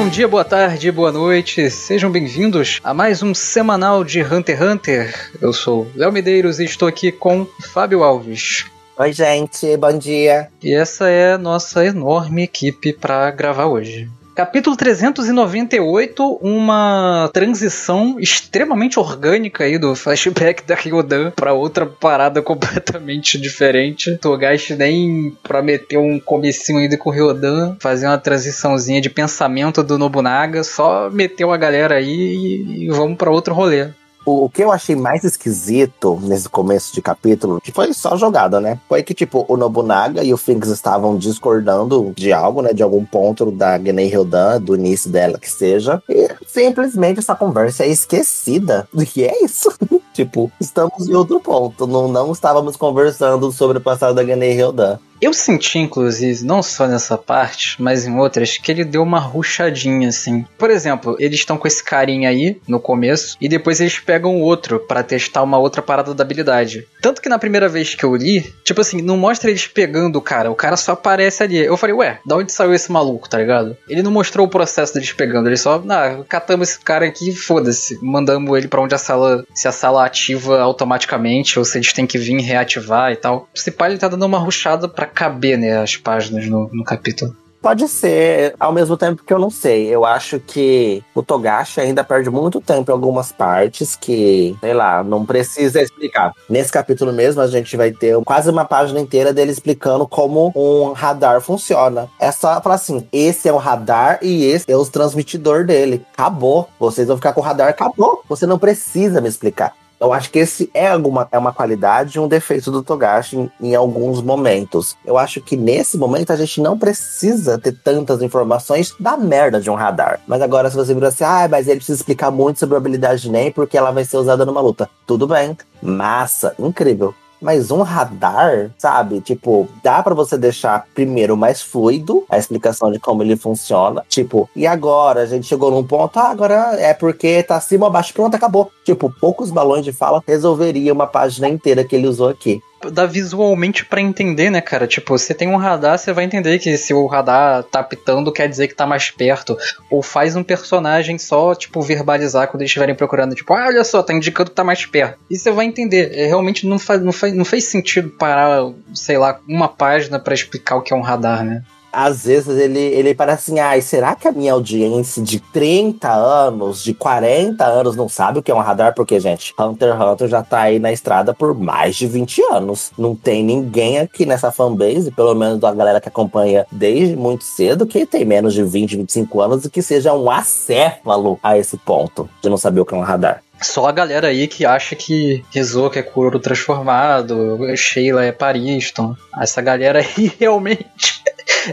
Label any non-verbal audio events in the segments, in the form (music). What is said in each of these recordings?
Bom dia, boa tarde, boa noite. Sejam bem-vindos a mais um semanal de Hunter x Hunter. Eu sou Léo Medeiros e estou aqui com Fábio Alves. Oi, gente, bom dia. E essa é a nossa enorme equipe para gravar hoje. Capítulo 398, uma transição extremamente orgânica aí do flashback da Ryodan para outra parada (laughs) completamente diferente. Togashi nem prometeu um comecinho ainda com o Ryodan, fazer uma transiçãozinha de pensamento do Nobunaga, só meteu a galera aí e vamos para outro rolê. O, que eu achei mais esquisito nesse começo de capítulo, que foi só jogada, né? Foi que, tipo, o Nobunaga e o Finks estavam discordando de algo, né? De algum ponto da Genei Ryodan, do início dela, que seja. E simplesmente essa conversa é esquecida. Que (laughs) é isso? (laughs) tipo, estamos em outro ponto. Não, não estávamos conversando sobre o passado da Genei Ryodan. Eu senti, inclusive, não só nessa parte, mas em outras, que ele deu uma ruchadinha, assim. Por exemplo, eles estão com esse carinha aí no começo, e depois eles pegam outro para testar uma outra parada da habilidade. Tanto que na primeira vez que eu li, tipo assim, não mostra eles pegando o cara, o cara só aparece ali. Eu falei, ué, da onde saiu esse maluco, tá ligado? Ele não mostrou o processo deles pegando, ele só, ah, catamos esse cara aqui foda-se. Mandamos ele para onde a sala, se a sala ativa automaticamente, ou se eles têm que vir reativar e tal. Se pá, ele tá dando uma ruchada pra caber, né, as páginas no, no capítulo. Pode ser, ao mesmo tempo que eu não sei. Eu acho que o Togashi ainda perde muito tempo em algumas partes que, sei lá, não precisa explicar. Nesse capítulo mesmo, a gente vai ter quase uma página inteira dele explicando como um radar funciona. É só falar assim: esse é o radar e esse é o transmitidor dele. Acabou. Vocês vão ficar com o radar, acabou. Você não precisa me explicar. Eu acho que esse é, alguma, é uma qualidade e um defeito do Togashi em, em, alguns momentos. Eu acho que nesse momento a gente não precisa ter tantas informações da merda de um radar. Mas agora, se você vir assim, ah, mas ele precisa explicar muito sobre a habilidade de NEM porque ela vai ser usada numa luta. Tudo bem. Massa, incrível. Mas um radar, sabe? Tipo, dá para você deixar primeiro mais fluido a explicação de como ele funciona. Tipo, e agora? A gente chegou num ponto, ah, agora é porque tá acima, abaixo, pronto, acabou. Tipo, poucos balões de fala resolveria uma página inteira que ele usou aqui dá visualmente para entender, né, cara? Tipo, você tem um radar, você vai entender que se o radar tá pitando, quer dizer que tá mais perto. Ou faz um personagem só, tipo, verbalizar quando eles estiverem procurando, tipo, ah, olha só, tá indicando que tá mais perto. E você vai entender. É, realmente não faz, não, faz, não fez sentido parar, sei lá, uma página para explicar o que é um radar, né? Às vezes ele, ele parece assim, ai, será que a minha audiência de 30 anos, de 40 anos não sabe o que é um radar? Porque, gente, Hunter x Hunter já tá aí na estrada por mais de 20 anos. Não tem ninguém aqui nessa fanbase, pelo menos da galera que acompanha desde muito cedo, que tem menos de 20, 25 anos e que seja um acéfalo a esse ponto de não saber o que é um radar. Só a galera aí que acha que Rizoka é Kuroro transformado, Sheila é Pariston. Essa galera aí (laughs) realmente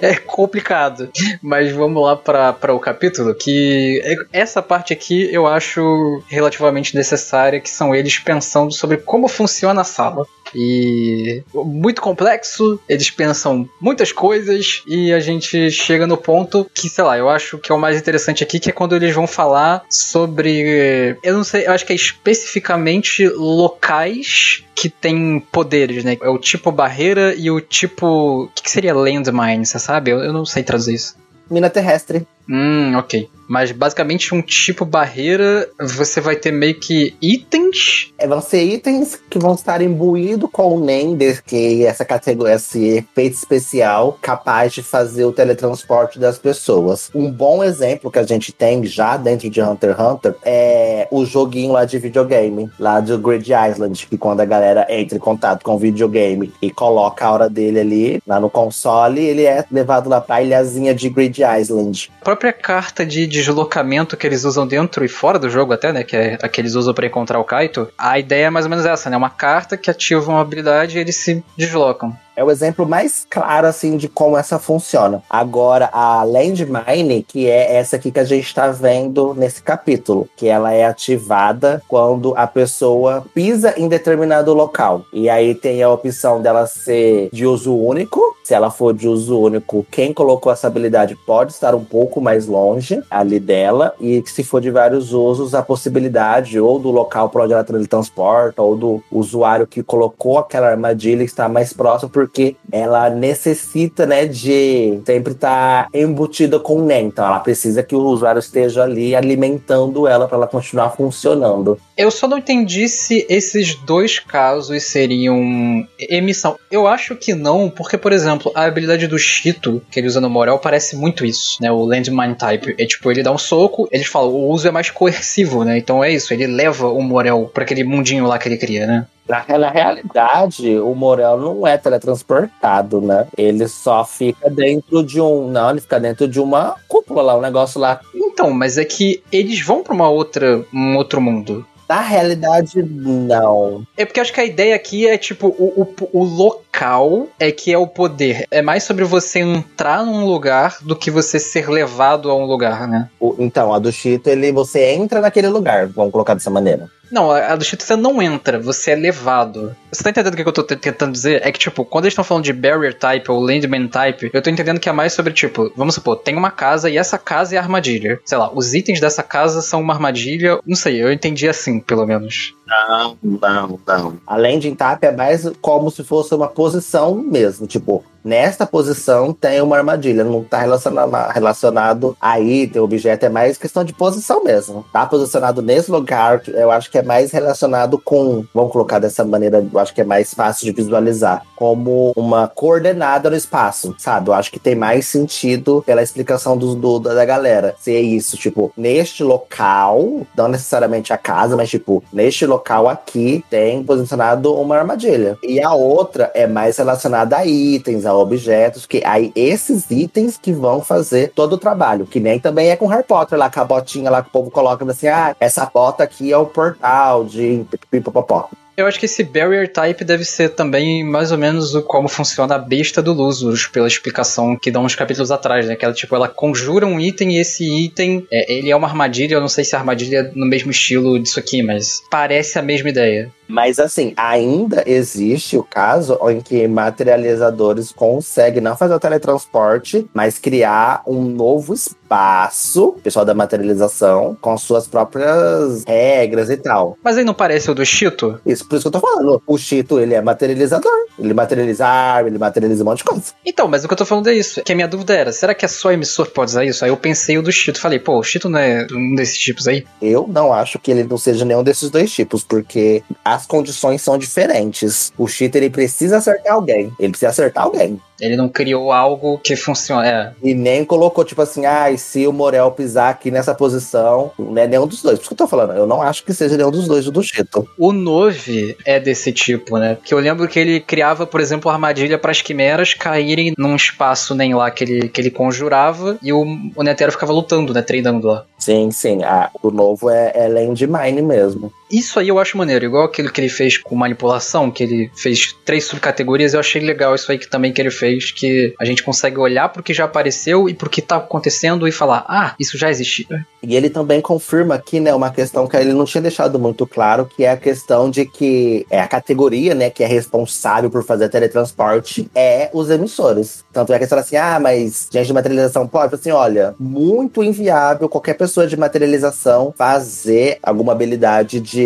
é complicado. Mas vamos lá para o capítulo, que essa parte aqui eu acho relativamente necessária, que são eles pensando sobre como funciona a sala. E muito complexo, eles pensam muitas coisas e a gente chega no ponto que, sei lá, eu acho que é o mais interessante aqui, que é quando eles vão falar sobre. Eu não sei, eu acho que é especificamente locais que tem poderes, né? É o tipo barreira e o tipo. O que seria landmine, você sabe? Eu, eu não sei traduzir isso. Mina terrestre. Hum, ok. Mas basicamente um tipo barreira, você vai ter meio que itens. É, vão ser itens que vão estar imbuídos com o NEM, de que essa categoria, esse efeito especial capaz de fazer o teletransporte das pessoas. Um bom exemplo que a gente tem já dentro de Hunter x Hunter é o joguinho lá de videogame, lá do Grid Island, que quando a galera entra em contato com o videogame e coloca a hora dele ali, lá no console, ele é levado lá pra ilhazinha de Grid Island. A própria carta de deslocamento que eles usam dentro e fora do jogo até, né? Que é a que eles usam para encontrar o Kaito. A ideia é mais ou menos essa, né? Uma carta que ativa uma habilidade e eles se deslocam. É o exemplo mais claro, assim, de como essa funciona. Agora, a Landmine, que é essa aqui que a gente está vendo nesse capítulo, que ela é ativada quando a pessoa pisa em determinado local. E aí tem a opção dela ser de uso único. Se ela for de uso único, quem colocou essa habilidade pode estar um pouco mais longe ali dela. E se for de vários usos, a possibilidade ou do local para onde ela teletransporta, ou do usuário que colocou aquela armadilha estar mais próximo, porque ela necessita, né, de sempre estar tá embutida com NEM. Então ela precisa que o usuário esteja ali alimentando ela para ela continuar funcionando. Eu só não entendi se esses dois casos seriam emissão. Eu acho que não, porque, por exemplo, a habilidade do Cheeto, que ele usa no Morel, parece muito isso, né? O Landmine Type. É tipo, ele dá um soco, eles falam, o uso é mais coercivo, né? Então é isso, ele leva o Morel para aquele mundinho lá que ele cria, né? Na, na, realidade, o Morel não é teletransportado, né? Ele só fica dentro de um. Não, ele fica dentro de uma cúpula lá, um negócio lá. Então, mas é que eles vão para uma outra, um outro mundo. Na realidade, não. É porque acho que a ideia aqui é tipo o, o, o, local é que é o poder. É mais sobre você entrar num lugar do que você ser levado a um lugar, né? O, então, a do Chito, ele você entra naquele lugar, vamos colocar dessa maneira. Não, a do Cheeto você não entra, você é levado. Você tá entendendo o que eu tô tentando dizer? É que, tipo, quando eles estão falando de Barrier Type ou Landman Type, eu tô entendendo que é mais sobre, tipo, vamos supor, tem uma casa e essa casa é a armadilha. Sei lá, os itens dessa casa são uma armadilha. Não sei, eu entendi assim, pelo menos. Não, não, não. Além de Type, é mais como se fosse uma posição mesmo. Tipo, nesta posição tem uma armadilha. Não tá relacionado, relacionado a item, objeto, é mais questão de posição mesmo. Tá posicionado nesse lugar, eu acho que é mais relacionado com, vamos colocar dessa maneira, eu acho que é mais fácil de visualizar, como uma coordenada no espaço, sabe? Eu acho que tem mais sentido pela explicação do, do da galera. Se é isso, tipo, neste local, não necessariamente a casa, mas tipo, neste local aqui tem posicionado uma armadilha. E a outra é mais relacionada a itens, a objetos, que aí esses itens que vão fazer todo o trabalho, que nem também é com Harry Potter lá, com a botinha lá que o povo coloca assim, ah, essa bota aqui é o portal de pipipopopó. Eu acho que esse Barrier Type deve ser também mais ou menos o como funciona a besta do Lusus, pela explicação que dão uns capítulos atrás, né? Que ela, tipo, ela conjura um item e esse item, é, ele é uma armadilha, eu não sei se a armadilha é no mesmo estilo disso aqui, mas parece a mesma ideia. Mas assim, ainda existe o caso em que materializadores conseguem não fazer o teletransporte, mas criar um novo espaço, pessoal da materialização, com suas próprias regras e tal. Mas aí não parece o do Chito? Isso, por isso que eu tô falando. O Chito, ele é materializador. Ele materializa arma, ele materializa um monte de coisa. Então, mas o que eu tô falando é isso. Que a minha dúvida era, será que é só emissor que pode usar isso? Aí eu pensei o do Chito. Falei, pô, o Chito não é um desses tipos aí? Eu não acho que ele não seja nenhum desses dois tipos, porque as condições são diferentes. O cheater ele precisa acertar alguém. Ele precisa acertar alguém. Ele não criou algo que funcione. É. E nem colocou, tipo assim, ah, se o Morel pisar aqui nessa posição, não é nenhum dos dois. Por isso que eu tô falando, eu não acho que seja nenhum dos dois do Cheeto. O Nove é desse tipo, né? Porque eu lembro que ele criava, por exemplo, armadilha para as quimeras caírem num espaço nem lá que ele, que ele conjurava e o, o Netero ficava lutando, né? Treinando lá. Sim, sim. Ah, o novo é, é Landmine mesmo. Isso aí eu acho maneiro, igual aquilo que ele fez com manipulação, que ele fez três subcategorias, eu achei legal isso aí que também que ele fez que a gente consegue olhar pro que já apareceu e pro que tá acontecendo e falar, ah, isso já existia. E ele também confirma aqui, né, uma questão que ele não tinha deixado muito claro, que é a questão de que é a categoria, né, que é responsável por fazer teletransporte é os emissores. Tanto é que fala assim, ah, mas gente de materialização pode? Assim, olha, muito inviável qualquer pessoa de materialização fazer alguma habilidade de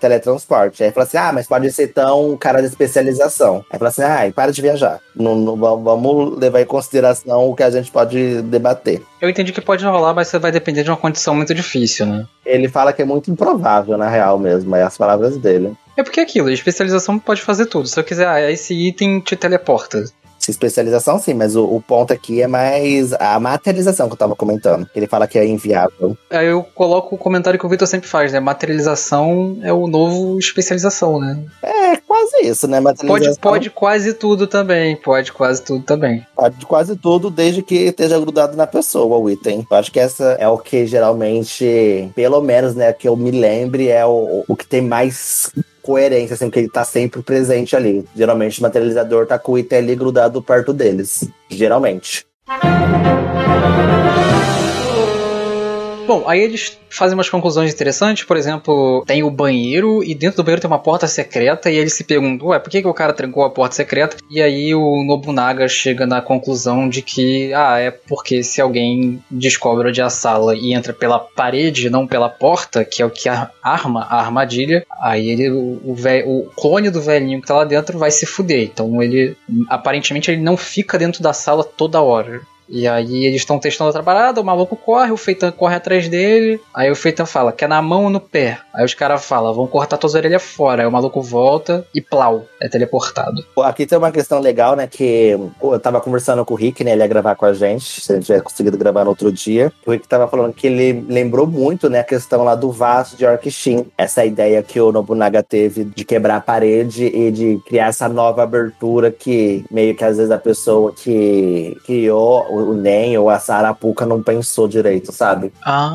teletransporte. Aí fala assim, ah, mas pode ser tão cara de especialização. Aí fala assim, ah, para de viajar. Não, não, vamos levar em consideração o que a gente pode debater. Eu entendi que pode rolar, mas vai depender de uma condição muito difícil, né? Ele fala que é muito improvável, na real mesmo, é as palavras dele. É porque é aquilo, especialização pode fazer tudo. Se eu quiser, ah, esse item te teleporta especialização, sim, mas o, o, ponto aqui é mais a materialização que eu tava comentando. Ele fala que é inviável. Aí eu coloco o comentário que o Victor sempre faz, né? Materialização é o novo especialização, né? É, quase isso, né? Pode, pode quase tudo também. Pode quase tudo também. Pode quase tudo, desde que esteja grudado na pessoa o item. Eu acho que essa é o que geralmente, pelo menos, né, que eu me lembre, é o, o que tem mais coerência, assim, que ele tá sempre presente ali. Geralmente o materializador tá com o ali grudado perto deles. Geralmente. Bom, aí eles fazem umas conclusões interessantes, por exemplo, tem o banheiro e dentro do banheiro tem uma porta secreta e eles se perguntam, ué, por que, que o cara trancou a porta secreta? E aí o Nobunaga chega na conclusão de que, ah, é porque se alguém descobre onde é a sala e entra pela parede, não pela porta, que é o que arma a armadilha, aí ele, o, o, o clone do velhinho que tá lá dentro vai se fuder. Então ele, aparentemente, ele não fica dentro da sala toda hora. E aí eles estão testando outra parada, o maluco corre, o Feitan corre atrás dele. Aí o Feitan fala, quer na mão ou no pé? Aí os caras falam, vão cortar tuas orelhas fora. Aí o maluco volta e plau, é teleportado. Aqui tem uma questão legal, né? Que eu tava conversando com o Rick, né? Ele ia gravar com a gente, se ele tiver conseguido gravar no outro dia. O Rick tava falando que ele lembrou muito, né? A questão lá do vaso de Orkshin. Essa ideia que o Nobunaga teve de quebrar a parede e de criar essa nova abertura que meio que às vezes a pessoa que criou o Nen ou a Sarapuca não pensou direito, sabe? Ah,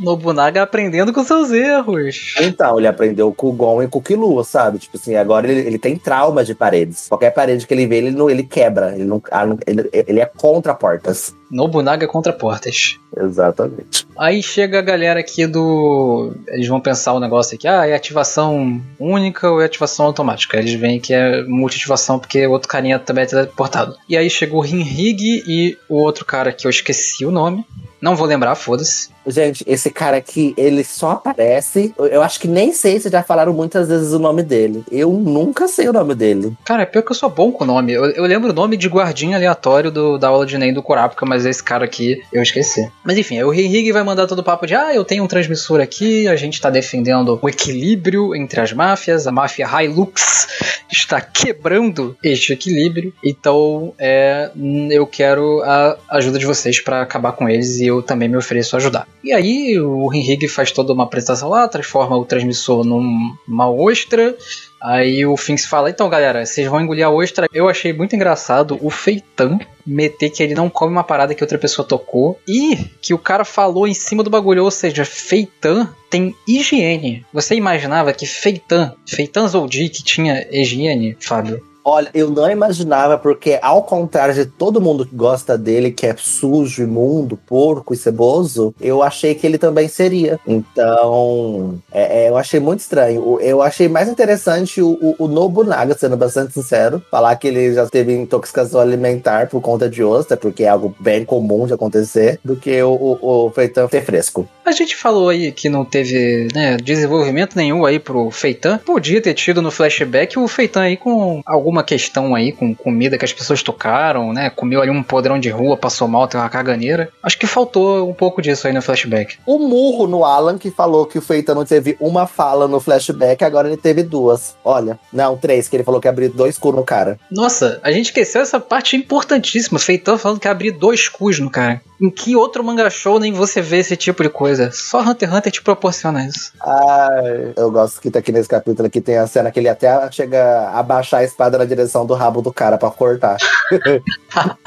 Nobunaga aprendendo com seus erros. Então, ele aprendeu com o Gon e com o Killua, sabe? Tipo assim, agora ele, ele tem trauma de paredes. Qualquer parede que ele vê, ele, não, ele quebra. Ele, não, ah, ele é contra portas. Nobunaga contra portas. Exatamente. Aí chega a galera aqui do. Eles vão pensar o um negócio aqui, ah, é ativação única ou é ativação automática? Eles veem que é multi-ativação porque o outro carinha também é teleportado. E aí chegou o Rinrig e o outro cara que eu esqueci o nome. Não vou lembrar, foda-se. Gente, esse cara aqui, ele só aparece. Eu acho que nem sei se já falaram muitas vezes o nome dele. Eu nunca sei o nome dele. Cara, é pior que eu sou bom com o nome. Eu, eu lembro o nome de guardinha aleatório do, da aula de Nen do Kurapika, mas esse cara aqui eu esqueci. Mas enfim, o Henrique vai mandar todo o papo de: ah, eu tenho um transmissor aqui, a gente tá defendendo o equilíbrio entre as máfias, a máfia Hilux está quebrando este equilíbrio, então é, eu quero a ajuda de vocês para acabar com eles e eu também me ofereço a ajudar. E aí o Henrique faz toda uma apresentação lá, transforma o transmissor numa ostra, Aí o Finks fala: Então, galera, vocês vão engolir a ostra. Eu achei muito engraçado o Feitan meter que ele não come uma parada que outra pessoa tocou e que o cara falou em cima do bagulho. Ou seja, Feitan tem higiene. Você imaginava que Feitan, Feitan Zoldyck tinha higiene, Fábio? Olha, eu não imaginava, porque ao contrário de todo mundo que gosta dele, que é sujo, imundo, porco e ceboso, eu achei que ele também seria. Então, é, é, eu achei muito estranho. Eu achei mais interessante o, o, o, Nobunaga, sendo bastante sincero, falar que ele já teve intoxicação alimentar por conta de ostra, porque é algo bem comum de acontecer, do que o, o, o ter fresco. A gente falou aí que não teve né, desenvolvimento nenhum aí pro Feitan. Podia ter tido no flashback o Feitan aí com algum alguma questão aí com comida que as pessoas tocaram, né? Comeu ali um podrão de rua, passou mal, teve uma caganeira. Acho que faltou um pouco disso aí no flashback. O murro no Alan, que falou que o Feitano teve uma fala no flashback, agora ele teve duas. Olha, não, três, que ele falou que abriu dois cus no cara. Nossa, a gente esqueceu essa parte importantíssima. Feitano falando que abriu dois cus no cara. Em que outro manga show nem você vê esse tipo de coisa? Só Hunter x Hunter te proporciona isso. Ai, eu gosto que tá aqui nesse capítulo aqui tem a cena que ele até chega a baixar a espada na direção do rabo do cara para cortar.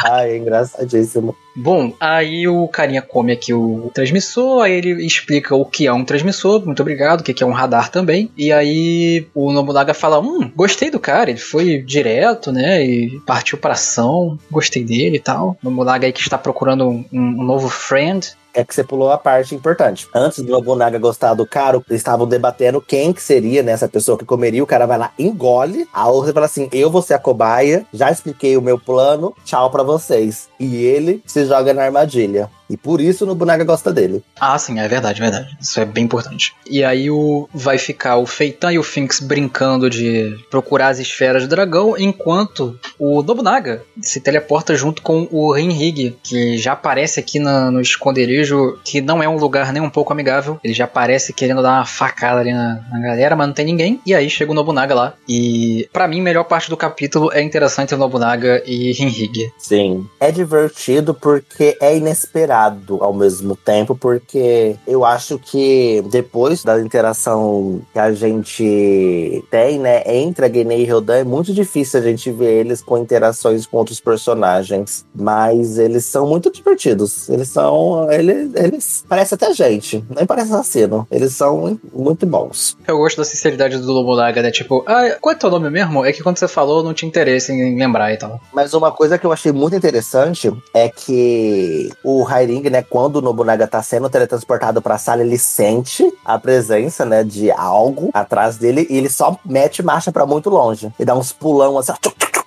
Ai, (laughs) é engraçadíssimo. Bom, aí o carinha come aqui o transmissor, aí ele explica o que é um transmissor, muito obrigado, o que é um radar também. E aí o Nobunaga fala: Hum, gostei do cara, ele foi direto, né? E partiu pra ação, gostei dele e tal. Nobunaga aí que está procurando um, um novo friend é que você pulou a parte importante. Antes do Nobunaga gostar do cara, eles estavam debatendo quem que seria né, essa pessoa que comeria. O cara vai lá, engole. A outra fala assim: Eu vou ser a cobaia, já expliquei o meu plano, tchau para vocês. E ele se joga na armadilha. E por isso o Nobunaga gosta dele. Ah, sim, é verdade, verdade. Isso é bem importante. E aí o vai ficar o Feitan e o Finks brincando de procurar as esferas do dragão, enquanto o Nobunaga se teleporta junto com o Rinrig, que já aparece aqui na, no esconderijo, que não é um lugar nem um pouco amigável. Ele já aparece querendo dar uma facada ali na, na galera, mas não tem ninguém. E aí chega o Nobunaga lá. E para mim, a melhor parte do capítulo é interessante o Nobunaga e Rinrig. Sim. É divertido porque é inesperado ao mesmo tempo, porque eu acho que depois da interação que a gente tem, né, entre a Guinea e Rodan, é muito difícil a gente ver eles com interações com outros personagens. Mas eles são muito divertidos. Eles são. Eles, eles parecem até gente, nem parece assassino. Eles são muito bons. Eu gosto da sinceridade do Lobonaga, né? Tipo, ah, qual é teu nome mesmo? É que quando você falou, não tinha interesse em lembrar e tal. Mas uma coisa que eu achei muito interessante é que o High Haring, né, quando o Nobunaga tá sendo teletransportado pra sala, ele sente a presença, né, de algo atrás dele e ele só mete marcha para muito longe. E dá uns pulão assim, tchuc, tchuc,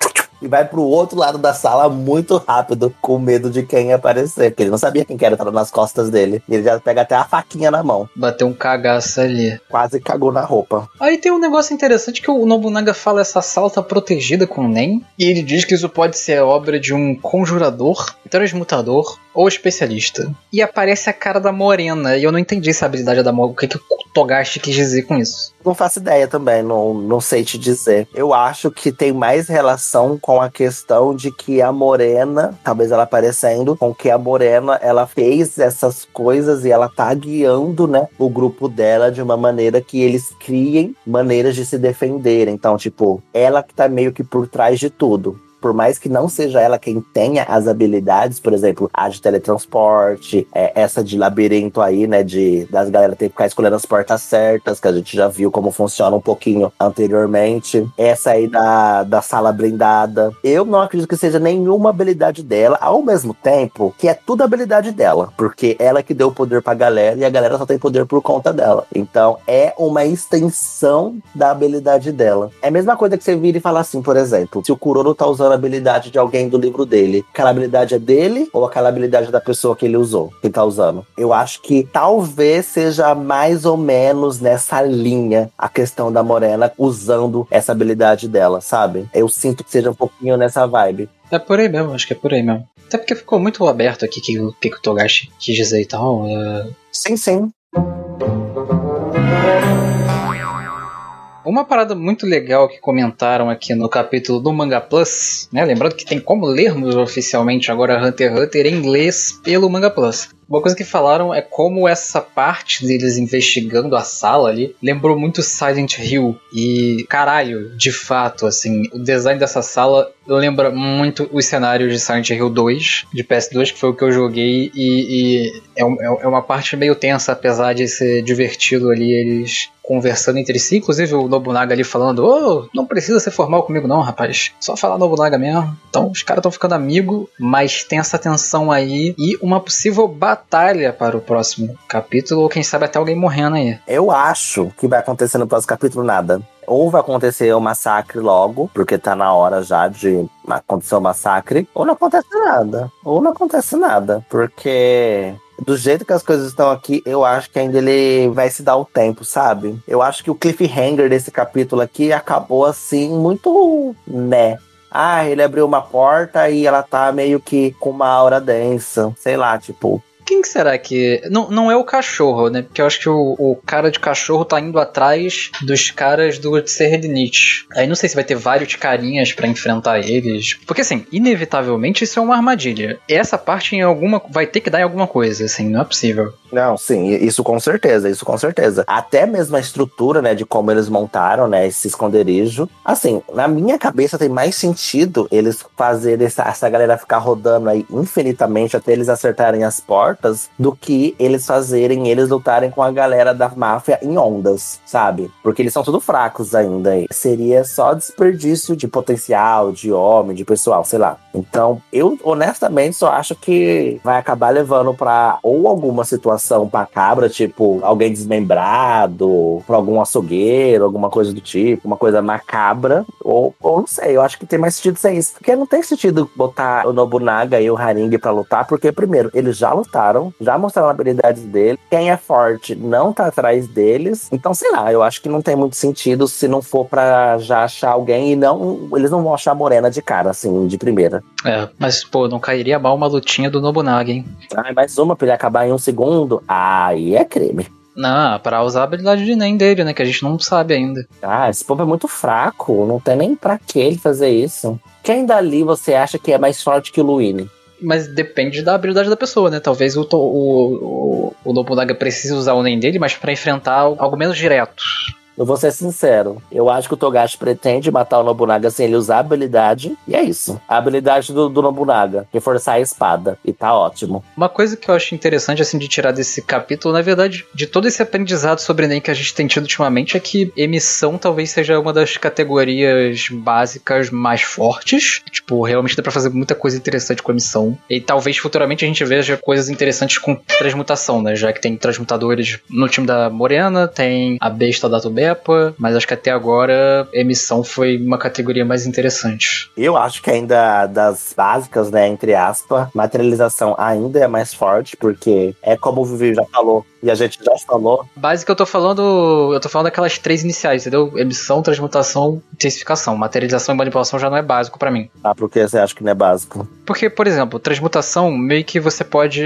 e vai pro outro lado da sala muito rápido, com medo de quem aparecer. Porque ele não sabia quem que era, tava nas costas dele. Ele já pega até a faquinha na mão. Bateu um cagaço ali. Quase cagou na roupa. Aí tem um negócio interessante que o Nobunaga fala essa sala tá protegida com o Nen. E ele diz que isso pode ser obra de um conjurador, transmutador ou especialista. E aparece a cara da Morena. E eu não entendi essa habilidade da Morena. O que, que o Togashi quis dizer com isso? Não faço ideia também, não, não sei te dizer. Eu acho que tem mais relação com a questão de que a Morena, talvez ela aparecendo, com que a Morena ela fez essas coisas e ela tá guiando, né, o grupo dela de uma maneira que eles criem maneiras de se defender. Então, tipo, ela que tá meio que por trás de tudo por mais que não seja ela quem tenha as habilidades, por exemplo, a de teletransporte, é, essa de labirinto aí, né, de das galera ter que ficar escolhendo as portas certas, que a gente já viu como funciona um pouquinho anteriormente. Essa aí da, da sala blindada. Eu não acredito que seja nenhuma habilidade dela, ao mesmo tempo que é tudo habilidade dela, porque ela que deu o poder pra galera e a galera só tem poder por conta dela. Então é uma extensão da habilidade dela. É a mesma coisa que você vira e fala assim, por exemplo, se o Kuroro tá usando a habilidade de alguém do livro dele. Aquela habilidade é dele ou aquela habilidade da pessoa que ele usou, que tá usando? Eu acho que talvez seja mais ou menos nessa linha a questão da Morena usando essa habilidade dela, sabe? Eu sinto que seja um pouquinho nessa vibe. É por aí mesmo, acho que é por aí mesmo. Até porque ficou muito aberto aqui que o que, que o Togashi quis dizer e tal. É... Sim, sim. Uma parada muito legal que comentaram aqui no capítulo do Manga Plus, né? Lembrando que tem como lermos oficialmente agora Hunter x Hunter em inglês pelo Manga Plus. Uma coisa que falaram é como essa parte deles investigando a sala ali lembrou muito Silent Hill. E caralho, de fato, assim, o design dessa sala lembra muito os cenários de Silent Hill 2, de PS2, que foi o que eu joguei, e, e é, é, uma parte meio tensa, apesar de ser divertido ali eles conversando entre si, inclusive o Nobunaga ali falando, ô, oh, não precisa ser formal comigo não, rapaz, só falar Nobunaga mesmo. Então os caras estão ficando amigo, mas tem essa tensão aí e uma possível batalha para o próximo capítulo, ou quem sabe até alguém morrendo aí. Eu acho que vai acontecer no próximo capítulo nada ou vai acontecer o massacre logo, porque tá na hora já de acontecer o massacre, ou não acontece nada. Ou não acontece nada, porque do jeito que as coisas estão aqui, eu acho que ainda ele vai se dar o tempo, sabe? Eu acho que o cliffhanger desse capítulo aqui acabou assim, muito né. Ah, ele abriu uma porta e ela tá meio que com uma aura densa. Sei lá, tipo, quem que será que. Não, não é o cachorro, né? Porque eu acho que o, o cara de cachorro tá indo atrás dos caras do Serrednich. Aí não sei se vai ter vários carinhas para enfrentar eles. Porque assim, inevitavelmente isso é uma armadilha. Essa parte em alguma. vai ter que dar em alguma coisa, assim, não é possível. Não, sim, isso com certeza, isso com certeza. Até mesmo a estrutura, né, de como eles montaram, né, esse esconderijo. Assim, na minha cabeça tem mais sentido eles fazerem essa, essa galera ficar rodando aí infinitamente até eles acertarem as portas do que eles fazerem eles lutarem com a galera da máfia em ondas, sabe? Porque eles são tudo fracos ainda. Seria só desperdício de potencial, de homem, de pessoal, sei lá. Então, eu honestamente só acho que vai acabar levando para ou alguma situação macabra, tipo alguém desmembrado, por algum açougueiro, alguma coisa do tipo, uma coisa macabra, ou, ou não sei, eu acho que tem mais sentido ser isso. Porque não tem sentido botar o Nobunaga e o Haring pra lutar, porque, primeiro, eles já lutaram, já mostraram habilidades dele, quem é forte não tá atrás deles, então sei lá, eu acho que não tem muito sentido se não for pra já achar alguém e não, eles não vão achar a Morena de cara, assim, de primeira. É, mas pô, não cairia mal uma lutinha do Nobunaga, hein? Ah, mais uma pra ele acabar em um segundo aí é creme. Não, pra usar a habilidade de NEM dele, né? Que a gente não sabe ainda. Ah, esse povo é muito fraco. Não tem nem pra que ele fazer isso. Quem dali você acha que é mais forte que o Luini? Mas depende da habilidade da pessoa, né? Talvez o, o, o, o Nobunaga precise usar o NEM dele, mas para enfrentar algo menos direto. Eu vou ser sincero. Eu acho que o Togashi pretende matar o Nobunaga sem ele usar a habilidade. E é isso. A habilidade do, do Nobunaga. Reforçar a espada. E tá ótimo. Uma coisa que eu acho interessante, assim, de tirar desse capítulo, na verdade, de todo esse aprendizado sobre Enem que a gente tem tido ultimamente, é que emissão talvez seja uma das categorias básicas mais fortes. Tipo, realmente dá pra fazer muita coisa interessante com emissão. E talvez futuramente a gente veja coisas interessantes com transmutação, né? Já que tem transmutadores no time da Morena, tem a besta da Tubepa, mas acho que até agora emissão foi uma categoria mais interessante. Eu acho que ainda das básicas, né, entre aspas, materialização ainda é mais forte, porque é como o Vivi já falou, e a gente já falou. Básica eu tô falando. Eu tô falando daquelas três iniciais, entendeu? Emissão, transmutação, intensificação. Materialização e manipulação já não é básico para mim. Ah, por que você acha que não é básico? Porque, por exemplo, transmutação, meio que você pode.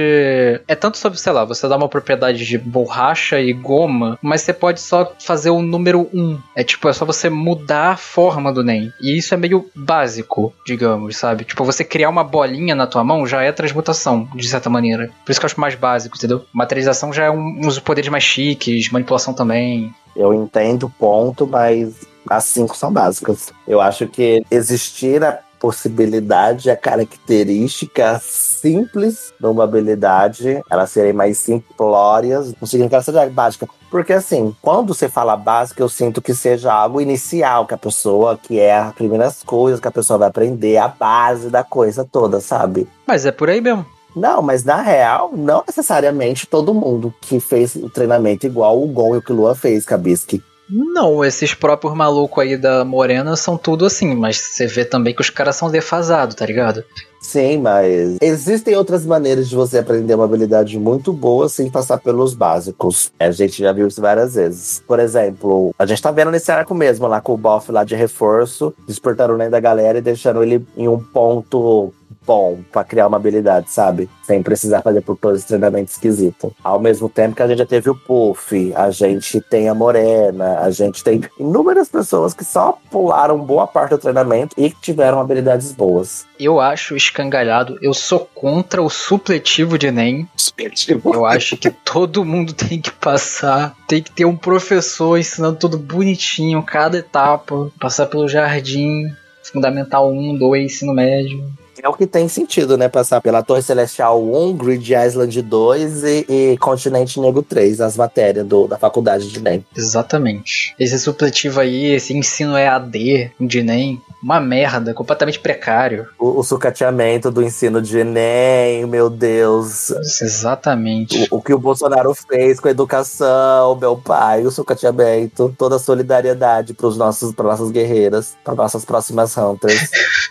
É tanto sobre, sei lá, você dá uma propriedade de borracha e goma, mas você pode só fazer o número 1. É tipo, é só você mudar a forma do NEM. E isso é meio básico, digamos, sabe? Tipo, você criar uma bolinha na tua mão já é transmutação, de certa maneira. Por isso que eu acho mais básico, entendeu? Materialização já é um uns poderes mais chiques, manipulação também. Eu entendo o ponto, mas as cinco são básicas. Eu acho que existir a possibilidade, a característica simples de uma habilidade, elas serem mais simplórias, não significa que ela seja básica. Porque assim, quando você fala básica, eu sinto que seja algo inicial, que a pessoa, que é as primeiras coisas que a pessoa vai aprender, a base da coisa toda, sabe? Mas é por aí mesmo. Não, mas na real, não necessariamente todo mundo que fez o treinamento igual o Gon e o Killua fez, Kabisky. Não, esses próprios malucos aí da Morena são tudo assim, mas você vê também que os caras são defasados, tá ligado? Sim, mas existem outras maneiras de você aprender uma habilidade muito boa sem passar pelos básicos. A gente já viu isso várias vezes. Por exemplo, a gente tá vendo nesse arco mesmo lá com o Boff lá de reforço, despertaram o Nen da galera e deixaram ele em um ponto bom para criar uma habilidade, sabe? Sem precisar fazer por todo esse treinamento esquisito. Ao mesmo tempo que a gente já teve o Puff, a gente tem a Morena, a gente tem inúmeras pessoas que só pularam boa parte do treinamento e que tiveram habilidades boas. Eu acho escangalhado, eu sou contra o supletivo de Enem. Supletivo. Eu acho que todo mundo (laughs) tem que passar, tem que ter um professor ensinando tudo bonitinho, cada etapa, passar pelo jardim, Fundamental 1, 2, ensino médio. É o que tem sentido, né? Passar pela Torre Celestial 1, Grid Island 2 e, e Continente Negro 3, as matérias do, da faculdade de NEM. Exatamente. Esse supletivo aí, esse ensino EAD de NEM, uma merda, completamente precário. O, o sucateamento do ensino de Enem, meu Deus. Exatamente. O, o, que o Bolsonaro fez com a educação, meu pai, o sucateamento, toda a solidariedade para os nossos, para nossas guerreiras, para nossas próximas hunters. (laughs)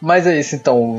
Mas é isso então.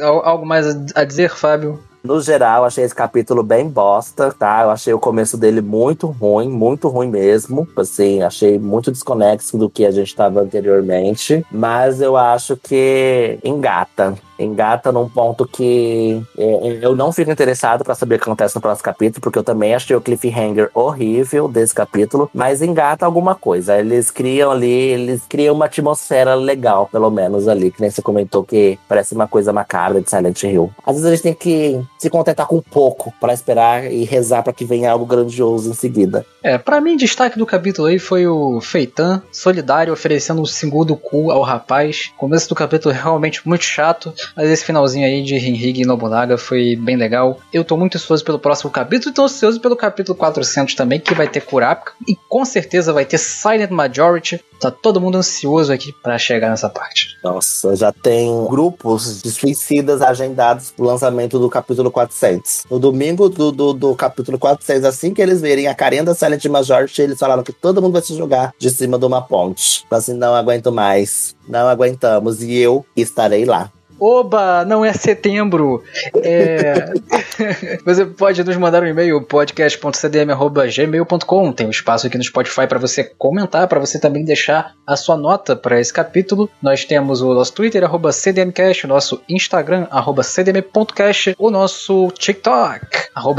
Algo mais a dizer, Fábio? No geral, achei esse capítulo bem bosta, tá? Eu achei o começo dele muito ruim, muito ruim mesmo. Assim, achei muito desconexo do que a gente estava anteriormente. Mas eu acho que engata engata num ponto que é, eu não fico interessado para saber o que acontece no próximo capítulo, porque eu também achei o cliffhanger horrível desse capítulo, mas engata alguma coisa. Eles criam ali, eles criam uma atmosfera legal, pelo menos ali, que nem você comentou que parece uma coisa macabra de Silent Hill. Às vezes a gente tem que se contentar com pouco para esperar e rezar para que venha algo grandioso em seguida. É, para mim, destaque do capítulo aí foi o Feitan, solidário, oferecendo um segundo cu ao rapaz. Começo do capítulo é realmente muito chato. Mas esse finalzinho aí de Henrique e Nobunaga foi bem legal. Eu tô muito ansioso pelo próximo capítulo e tô ansioso pelo capítulo 400 também, que vai ter Kurapika. E com certeza vai ter Silent Majority. Tá todo mundo ansioso aqui para chegar nessa parte. Nossa, já tem grupos de suicidas agendados pro lançamento do capítulo 400. No domingo do, do, do capítulo 400, assim que eles verem a carinha da Silent Majority, eles falaram que todo mundo vai se jogar de cima de uma ponte. Assim, não aguento mais. Não aguentamos. E eu estarei lá. Oba, não é setembro. É... (laughs) você pode nos mandar um e-mail podcast.cdm@gmail.com. Tem um espaço aqui no Spotify para você comentar, para você também deixar a sua nota para esse capítulo. Nós temos o nosso Twitter @cdmcast, o nosso Instagram @cdm.cast, o nosso TikTok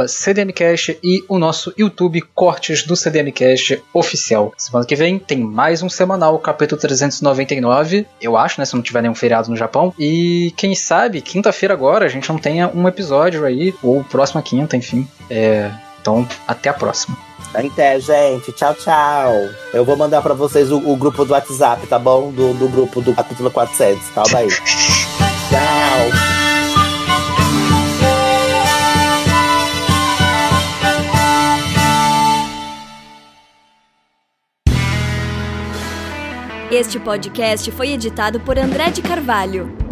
@cdmcast e o nosso YouTube Cortes do CDMcast oficial. Semana que vem tem mais um semanal, capítulo 399, eu acho, né, se não tiver nenhum feriado no Japão. E quem sabe, quinta-feira agora, a gente não tenha um episódio aí, ou próxima quinta, enfim. É, então, até a próxima. Até, gente. Tchau, tchau. Eu vou mandar pra vocês o, o grupo do WhatsApp, tá bom? Do, do grupo do capítulo 400. Calma aí. (laughs) tchau. Este podcast foi editado por André de Carvalho.